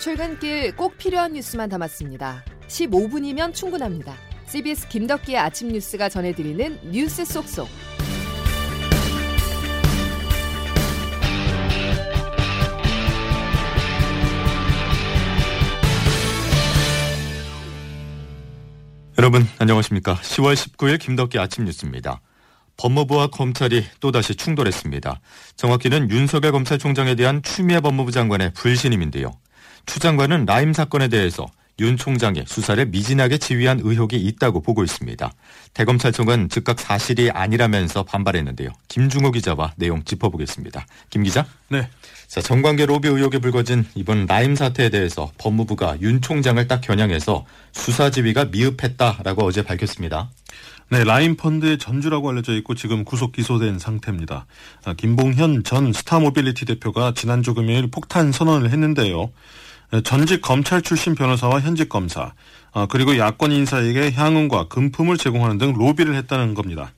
출근길 꼭 필요한 뉴스만 담았습니다. 15분이면 충분합니다. CBS 김덕기의 아침 뉴스가 전해드리는 뉴스 속속. 여러분 안녕하십니까. 10월 19일 김덕기 아침 뉴스입니다. 법무부와 검찰이 또다시 충돌했습니다. 정확히는 윤석열 검찰총장에 대한 추미애 법무부 장관의 불신임인데요. 추 장관은 라임 사건에 대해서 윤 총장의 수사를 미진하게 지휘한 의혹이 있다고 보고 있습니다. 대검찰청은 즉각 사실이 아니라면서 반발했는데요. 김중호 기자와 내용 짚어보겠습니다. 김 기자? 네. 자, 정관계 로비 의혹에 불거진 이번 라임 사태에 대해서 법무부가 윤 총장을 딱 겨냥해서 수사 지휘가 미흡했다라고 어제 밝혔습니다. 네, 라임 펀드의 전주라고 알려져 있고 지금 구속 기소된 상태입니다. 아, 김봉현 전 스타모빌리티 대표가 지난주 금요일 폭탄 선언을 했는데요. 전직 검찰 출신 변호사와 현직 검사 아, 그리고 야권 인사에게 향응과 금품을 제공하는 등 로비를 했다는 겁니다.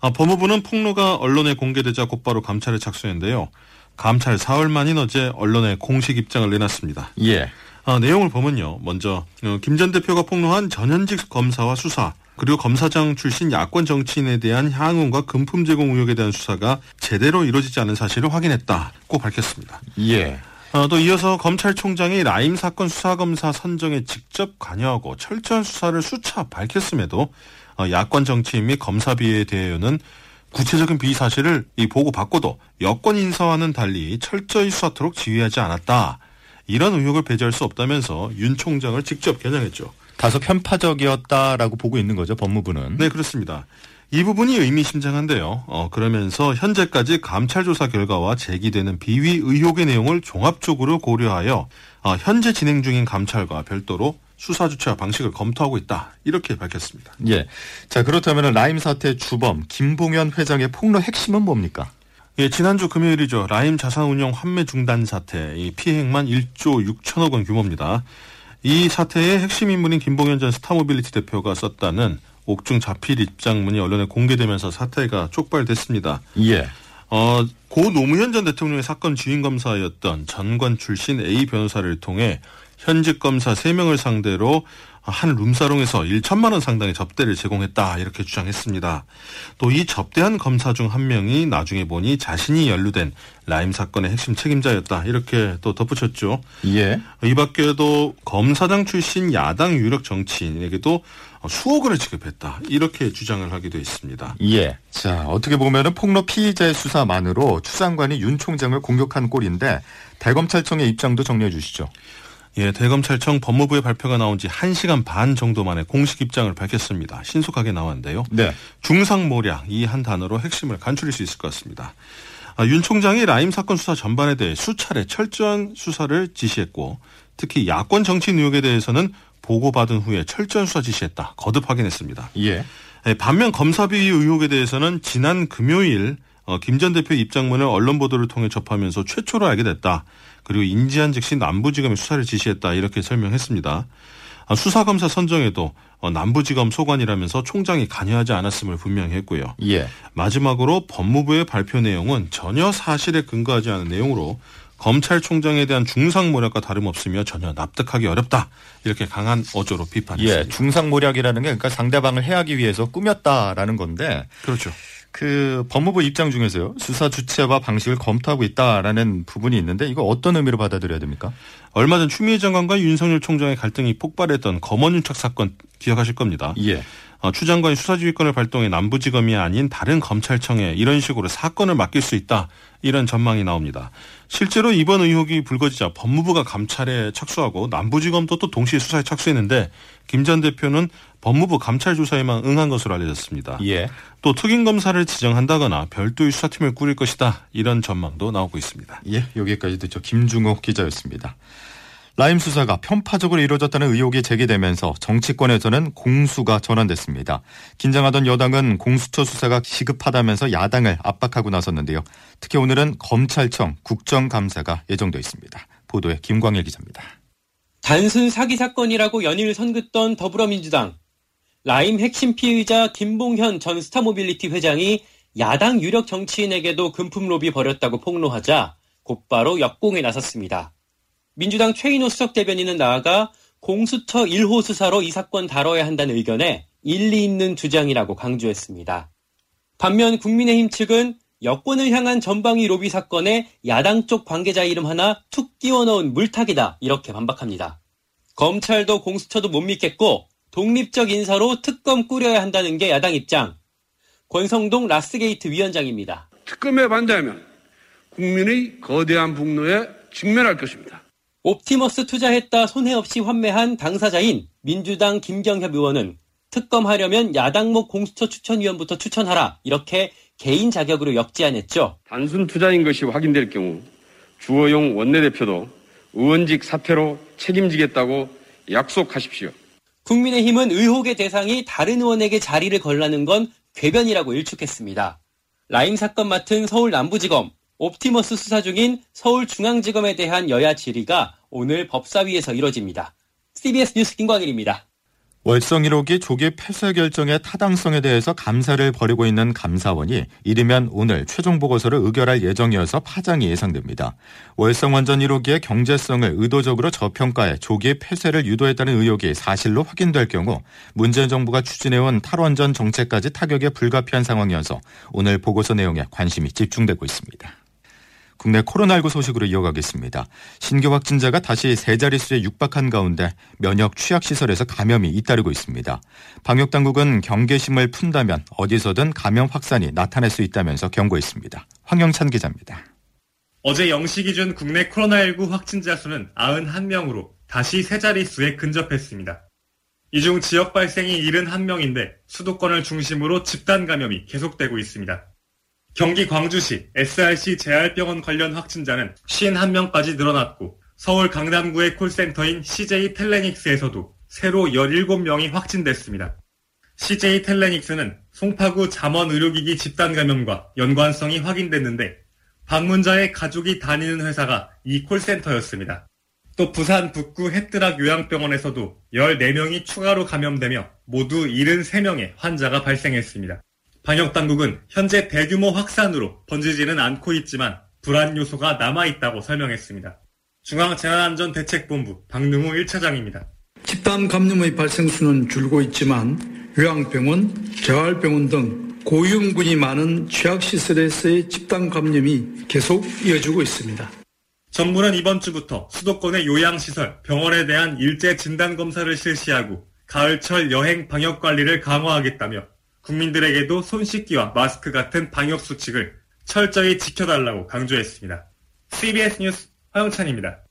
아, 법무부는 폭로가 언론에 공개되자 곧바로 감찰에 착수했는데요. 감찰 사흘 만인 어제 언론에 공식 입장을 내놨습니다. 예. 아, 내용을 보면요. 먼저 어, 김전 대표가 폭로한 전현직 검사와 수사 그리고 검사장 출신 야권 정치인에 대한 향응과 금품 제공 의혹에 대한 수사가 제대로 이루어지지 않은 사실을 확인했다고 밝혔습니다. 예. 어, 또 이어서 검찰총장이 라임 사건 수사검사 선정에 직접 관여하고 철저한 수사를 수차 밝혔음에도 어, 야권 정치인 및 검사 비에 대해서는 구체적인 비위 사실을 이 보고 받고도 여권 인사와는 달리 철저히 수사토록 지휘하지 않았다. 이런 의혹을 배제할 수 없다면서 윤 총장을 직접 겨냥했죠. 다소 편파적이었다라고 보고 있는 거죠, 법무부는. 네, 그렇습니다. 이 부분이 의미심장한데요. 어, 그러면서 현재까지 감찰 조사 결과와 제기되는 비위 의혹의 내용을 종합적으로 고려하여 어, 현재 진행 중인 감찰과 별도로 수사 주체와 방식을 검토하고 있다. 이렇게 밝혔습니다. 예. 자, 그렇다면 라임 사태 주범 김봉현 회장의 폭로 핵심은 뭡니까? 예, 지난주 금요일이죠. 라임 자산 운용 환매 중단 사태, 이 피해액만 1조 6천억 원 규모입니다. 이 사태의 핵심 인물인 김봉현 전 스타모빌리티 대표가 썼다는 옥중 자필 입장문이 언론에 공개되면서 사태가 촉발됐습니다. 예. 어, 고 노무현 전 대통령의 사건 주인 검사였던 전관 출신 A 변호사를 통해 현직 검사 3명을 상대로 한 룸사롱에서 1천만 원 상당의 접대를 제공했다 이렇게 주장했습니다. 또 이 접대한 검사 중 한 명이 나중에 보니 자신이 연루된 라임 사건의 핵심 책임자였다 이렇게 또 덧붙였죠. 예. 이 밖에도 검사장 출신 야당 유력 정치인에게도 수억 원을 지급했다 이렇게 주장을 하기도 했습니다. 예. 자 어떻게 보면은 폭로 피의자의 수사만으로 추 장관이 윤 총장을 공격한 꼴인데 대검찰청의 입장도 정리해 주시죠. 예, 대검찰청 법무부의 발표가 나온 지 1시간 반 정도 만에 공식 입장을 밝혔습니다. 신속하게 나왔는데요. 네. 중상모략 이 한 단어로 핵심을 간추릴 수 있을 것 같습니다. 아, 윤 총장이 라임 사건 수사 전반에 대해 수차례 철저한 수사를 지시했고 특히 야권 정치인 의혹에 대해서는 보고받은 후에 철저한 수사 지시했다. 거듭 확인했습니다. 예. 예, 반면 검사비위 의혹에 대해서는 지난 금요일 어, 김전 대표 입장문을 언론 보도를 통해 접하면서 최초로 알게 됐다. 그리고 인지한 즉시 남부지검에 수사를 지시했다. 이렇게 설명했습니다. 아, 수사검사 선정에도 어, 남부지검 소관이라면서 총장이 관여하지 않았음을 분명히 했고요. 예. 마지막으로 법무부의 발표 내용은 전혀 사실에 근거하지 않은 내용으로 검찰총장에 대한 중상모략과 다름없으며 전혀 납득하기 어렵다. 이렇게 강한 어조로 비판했습니다. 예. 중상모략이라는 게 그러니까 상대방을 해하기 위해서 꾸몄다라는 건데 그렇죠. 그 법무부 입장 중에서요 수사 주체와 방식을 검토하고 있다라는 부분이 있는데 이거 어떤 의미로 받아들여야 됩니까? 얼마 전 추미애 장관과 윤석열 총장의 갈등이 폭발했던 검언윤착 사건 기억하실 겁니다. 예. 어, 추 장관이 수사지휘권을 발동해 남부지검이 아닌 다른 검찰청에 이런 식으로 사건을 맡길 수 있다 이런 전망이 나옵니다. 실제로 이번 의혹이 불거지자 법무부가 감찰에 착수하고 남부지검도 또 동시에 수사에 착수했는데 김 전 대표는 법무부 감찰 조사에만 응한 것으로 알려졌습니다. 예. 또 특임 검사를 지정한다거나 별도의 수사팀을 꾸릴 것이다 이런 전망도 나오고 있습니다. 예. 여기까지 듣죠. 김중호 기자였습니다. 라임 수사가 편파적으로 이루어졌다는 의혹이 제기되면서 정치권에서는 공수가 전환됐습니다. 긴장하던 여당은 공수처 수사가 시급하다면서 야당을 압박하고 나섰는데요. 특히 오늘은 검찰청 국정감사가 예정돼 있습니다. 보도에 김광일 기자입니다. 단순 사기 사건이라고 연일 선긋던 더불어민주당. 라임 핵심 피의자 김봉현 전 스타모빌리티 회장이 야당 유력 정치인에게도 금품 로비 벌였다고 폭로하자 곧바로 역공에 나섰습니다. 민주당 최인호 수석 대변인은 나아가 공수처 1호 수사로 이 사건 다뤄야 한다는 의견에 일리 있는 주장이라고 강조했습니다. 반면 국민의힘 측은 여권을 향한 전방위 로비 사건에 야당 쪽 관계자 이름 하나 툭 끼워 넣은 물타기다 이렇게 반박합니다. 검찰도 공수처도 못 믿겠고 독립적 인사로 특검 꾸려야 한다는 게 야당 입장. 권성동 라스게이트 위원장입니다. 특검에 반대하면 국민의 거대한 분노에 직면할 것입니다. 옵티머스 투자했다 손해 없이 환매한 당사자인 민주당 김경협 의원은 특검하려면 야당목 공수처 추천위원부터 추천하라 이렇게 개인 자격으로 역제안했죠. 단순 투자인 것이 확인될 경우 주호용 원내대표도 의원직 사퇴로 책임지겠다고 약속하십시오. 국민의힘은 의혹의 대상이 다른 의원에게 자리를 걸라는 건 궤변이라고 일축했습니다. 라임 사건 맡은 서울 남부지검, 옵티머스 수사 중인 서울중앙지검에 대한 여야 질의가 오늘 법사위에서 이뤄집니다. CBS 뉴스 김광일입니다. 월성 1호기 조기 폐쇄 결정의 타당성에 대해서 감사를 벌이고 있는 감사원이 이르면 오늘 최종 보고서를 의결할 예정이어서 파장이 예상됩니다. 월성 원전 1호기의 경제성을 의도적으로 저평가해 조기 폐쇄를 유도했다는 의혹이 사실로 확인될 경우 문재인 정부가 추진해온 탈원전 정책까지 타격에 불가피한 상황이어서 오늘 보고서 내용에 관심이 집중되고 있습니다. 국내 코로나19 소식으로 이어가겠습니다. 신규 확진자가 다시 세 자릿수에 육박한 가운데 면역 취약시설에서 감염이 잇따르고 있습니다. 방역당국은 경계심을 푼다면 어디서든 감염 확산이 나타날 수 있다면서 경고했습니다. 황영찬 기자입니다. 어제 0시 기준 국내 코로나19 확진자 수는 91명으로 다시 세 자릿수에 근접했습니다. 이 중 지역 발생이 71명인데 수도권을 중심으로 집단 감염이 계속되고 있습니다. 경기 광주시 SRC 재활병원 관련 확진자는 51명까지 늘어났고 서울 강남구의 콜센터인 CJ 텔레닉스에서도 새로 17명이 확진됐습니다. CJ 텔레닉스는 송파구 잠원 의료기기 집단 감염과 연관성이 확인됐는데 방문자의 가족이 다니는 회사가 이 콜센터였습니다. 또 부산 북구 햇드락 요양병원에서도 14명이 추가로 감염되며 모두 73명의 환자가 발생했습니다. 방역 당국은 현재 대규모 확산으로 번지지는 않고 있지만 불안 요소가 남아 있다고 설명했습니다. 중앙재난안전대책본부 박능우 1차장입니다. 집단 감염의 발생 수는 줄고 있지만 요양병원, 재활병원 등 고위험군이 많은 취약시설에서의 집단 감염이 계속 이어지고 있습니다. 정부는 이번 주부터 수도권의 요양시설, 병원에 대한 일제 진단검사를 실시하고 가을철 여행 방역 관리를 강화하겠다며 국민들에게도 손 씻기와 마스크 같은 방역 수칙을 철저히 지켜달라고 강조했습니다. CBS 뉴스 화영찬입니다.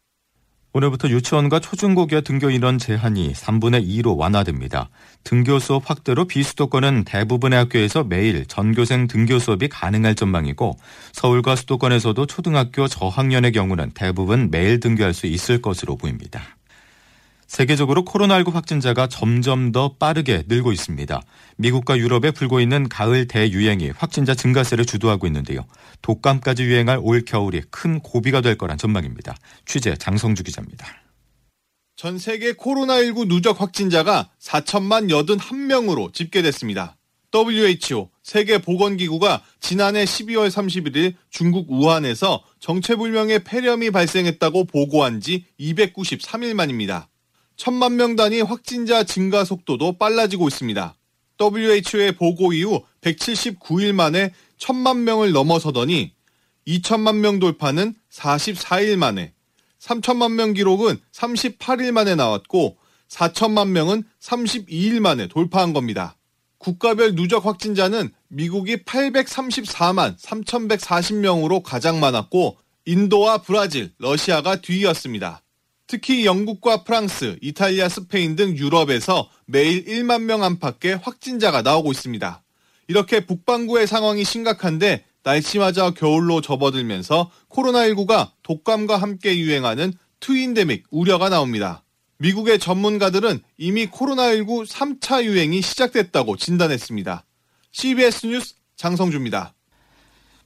오늘부터 유치원과 초중고교 등교 인원 제한이 3분의 2로 완화됩니다. 등교 수업 확대로 비수도권은 대부분의 학교에서 매일 전교생 등교 수업이 가능할 전망이고 서울과 수도권에서도 초등학교 저학년의 경우는 대부분 매일 등교할 수 있을 것으로 보입니다. 세계적으로 코로나19 확진자가 점점 더 빠르게 늘고 있습니다. 미국과 유럽에 불고 있는 가을 대유행이 확진자 증가세를 주도하고 있는데요. 독감까지 유행할 올 겨울이 큰 고비가 될 거란 전망입니다. 취재 장성주 기자입니다. 전 세계 코로나19 누적 확진자가 4천만 81명으로 집계됐습니다. WHO 세계보건기구가 지난해 12월 31일 중국 우한에서 정체불명의 폐렴이 발생했다고 보고한 지 293일 만입니다. 천만 명 단위 확진자 증가 속도도 빨라지고 있습니다. WHO의 보고 이후 179일 만에 천만 명을 넘어서더니 2천만 명 돌파는 44일 만에, 3천만 명 기록은 38일 만에 나왔고 4천만 명은 32일 만에 돌파한 겁니다. 국가별 누적 확진자는 미국이 834만 3,140명으로 가장 많았고 인도와 브라질, 러시아가 뒤이었습니다. 특히 영국과 프랑스, 이탈리아, 스페인 등 유럽에서 매일 1만 명 안팎의 확진자가 나오고 있습니다. 이렇게 북반구의 상황이 심각한데 날씨마저 겨울로 접어들면서 코로나19가 독감과 함께 유행하는 트윈데믹 우려가 나옵니다. 미국의 전문가들은 이미 코로나19 3차 유행이 시작됐다고 진단했습니다. CBS 뉴스 장성주입니다.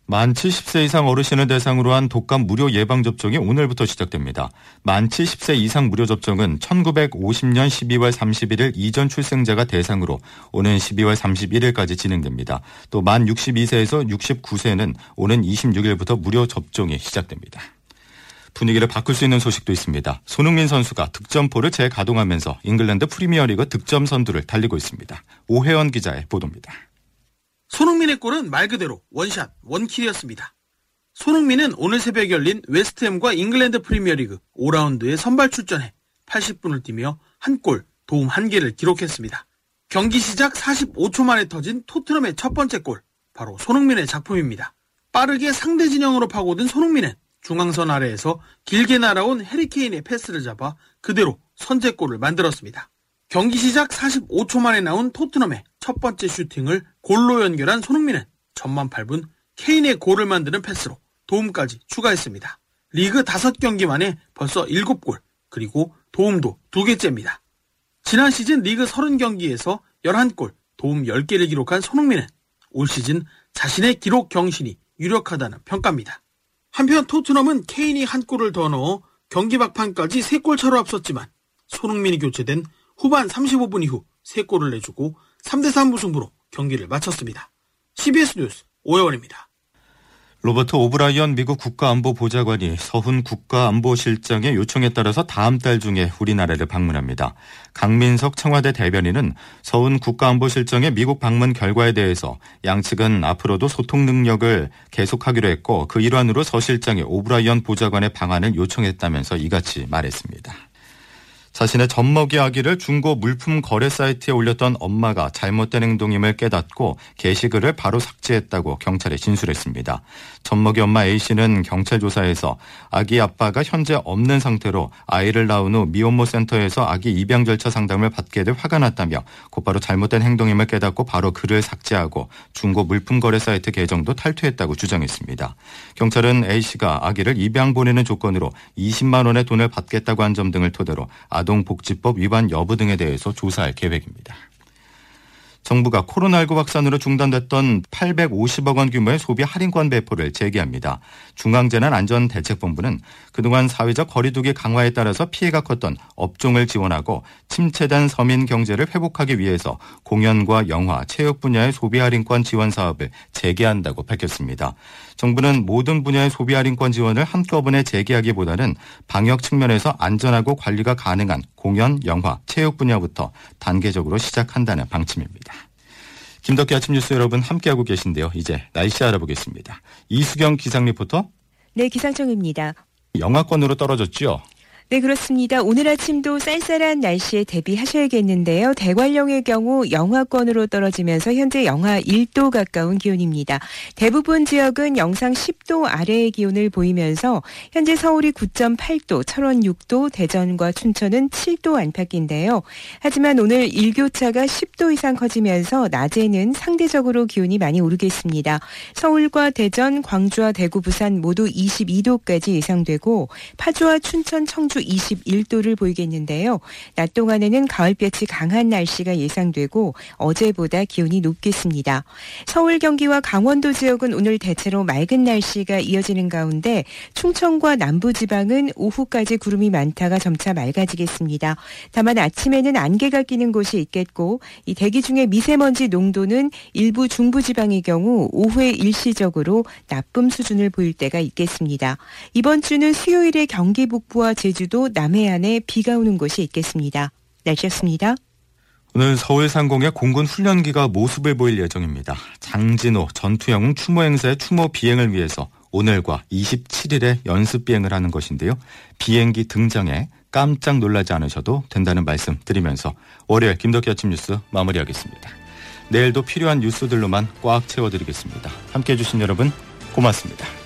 만 70세 이상 어르신을 대상으로 한 독감 무료 예방접종이 오늘부터 시작됩니다. 만 70세 이상 무료 접종은 1950년 12월 31일 이전 출생자가 대상으로 오는 12월 31일까지 진행됩니다. 또 만 62세에서 69세는 오는 26일부터 무료 접종이 시작됩니다. 분위기를 바꿀 수 있는 소식도 있습니다. 손흥민 선수가 득점포를 재가동하면서 잉글랜드 프리미어리그 득점 선두를 달리고 있습니다. 오혜원 기자의 보도입니다. 손흥민의 골은 말 그대로 one shot, one kill이었습니다. 손흥민은 오늘 새벽 열린 웨스트햄과 잉글랜드 프리미어리그 5라운드에 선발 출전해 80분을 뛰며 한 골, 도움 한 개를 기록했습니다. 경기 시작 45초 만에 터진 토트넘의 첫 번째 골, 바로 손흥민의 작품입니다. 빠르게 상대 진영으로 파고든 손흥민은 중앙선 아래에서 길게 날아온 해리 케인의 패스를 잡아 그대로 선제골을 만들었습니다. 경기 시작 45초 만에 나온 토트넘의 첫 번째 슈팅을 골로 연결한 손흥민은 전만 8분 케인의 골을 만드는 패스로 도움까지 추가했습니다. 리그 5경기 만에 벌써 7골, 그리고 도움도 2개째입니다. 지난 시즌 리그 30경기에서 11골, 도움 10개를 기록한 손흥민은 올 시즌 자신의 기록 경신이 유력하다는 평가입니다. 한편 토트넘은 케인이 한 골을 더 넣어 경기 막판까지 3골 차로 앞섰지만 손흥민이 교체된 후반 35분 이후 3골을 내주고 3대3 무승부로 경기를 마쳤습니다. CBS 뉴스 오해원입니다. 로버트 오브라이언 미국 국가안보보좌관이 서훈 국가안보실장의 요청에 따라서 다음 달 중에 우리나라를 방문합니다. 강민석 청와대 대변인은 서훈 국가안보실장의 미국 방문 결과에 대해서 양측은 앞으로도 소통 노력을 계속하기로 했고 그 일환으로 서 실장이 오브라이언 보좌관의 방한을 요청했다면서 이같이 말했습니다. 자신의 젖먹이 아기를 중고 물품 거래 사이트에 올렸던 엄마가 잘못된 행동임을 깨닫고 게시글을 바로 삭제했다고 경찰에 진술했습니다. 젖먹이 엄마 A씨는 경찰 조사에서 아기 아빠가 현재 없는 상태로 아이를 낳은 후 미혼모 센터에서 아기 입양 절차 상담을 받게 돼 화가 났다며 곧바로 잘못된 행동임을 깨닫고 바로 글을 삭제하고 중고 물품 거래 사이트 계정도 탈퇴했다고 주장했습니다. 경찰은 A씨가 아기를 입양 보내는 조건으로 20만 원의 돈을 받겠다고 한 점 등을 토대로 아 동복지법 위반 여부 등에 대해서 조사할 계획입니다. 정부가 코로나19 확산으로 중단됐던 850억 원 규모의 소비 할인권 배포를 재개합니다. 중앙재난안전대책본부는 그동안 사회적 거리두기 강화에 따라서 피해가 컸던 업종을 지원하고 침체된 서민 경제를 회복하기 위해서 공연과 영화, 체육 분야의 소비 할인권 지원 사업을 재개한다고 밝혔습니다. 정부는 모든 분야의 소비 할인권 지원을 한꺼번에 재개하기보다는 방역 측면에서 안전하고 관리가 가능한 공연, 영화, 체육 분야부터 단계적으로 시작한다는 방침입니다. 김덕기 아침 뉴스 여러분 함께하고 계신데요. 이제 날씨 알아보겠습니다. 이수경 기상 리포터. 네, 기상청입니다. 영하권으로 떨어졌죠? 네, 그렇습니다. 오늘 아침도 쌀쌀한 날씨에 대비하셔야겠는데요. 대관령의 경우 영하권으로 떨어지면서 현재 영하 1도 가까운 기온입니다. 대부분 지역은 영상 10도 아래의 기온을 보이면서 현재 서울이 9.8도, 철원 6도, 대전과 춘천은 7도 안팎인데요. 하지만 오늘 일교차가 10도 이상 커지면서 낮에는 상대적으로 기온이 많이 오르겠습니다. 서울과 대전, 광주와 대구, 부산 모두 22도까지 예상되고 파주와 춘천, 청주 21도를 보이겠는데요. 낮 동안에는 가을볕이 강한 날씨가 예상되고 어제보다 기온이 높겠습니다. 서울, 경기와 강원도 지역은 오늘 대체로 맑은 날씨가 이어지는 가운데 충청과 남부 지방은 오후까지 구름이 많다가 점차 맑아지겠습니다. 다만 아침에는 안개가 끼는 곳이 있겠고 이 대기 중에 미세먼지 농도는 일부 중부 지방의 경우 오후에 일시적으로 나쁨 수준을 보일 때가 있겠습니다. 이번 주는 수요일에 경기 북부와 제주 도 남해안에 비가 오는 곳이 있겠습니다. 날씨였습니다. 오늘 서울 상공의 공군 훈련기가 모습을 보일 예정입니다. 장진호 전투영웅 추모 행사의 추모 비행을 위해서 오늘과 27일에 연습 비행을 하는 것인데요. 비행기 등장에 깜짝 놀라지 않으셔도 된다는 말씀 드리면서 월요일 김덕기 아침 뉴스 마무리하겠습니다. 내일도 필요한 뉴스들로만 꽉 채워드리겠습니다. 함께해 주신 여러분 고맙습니다.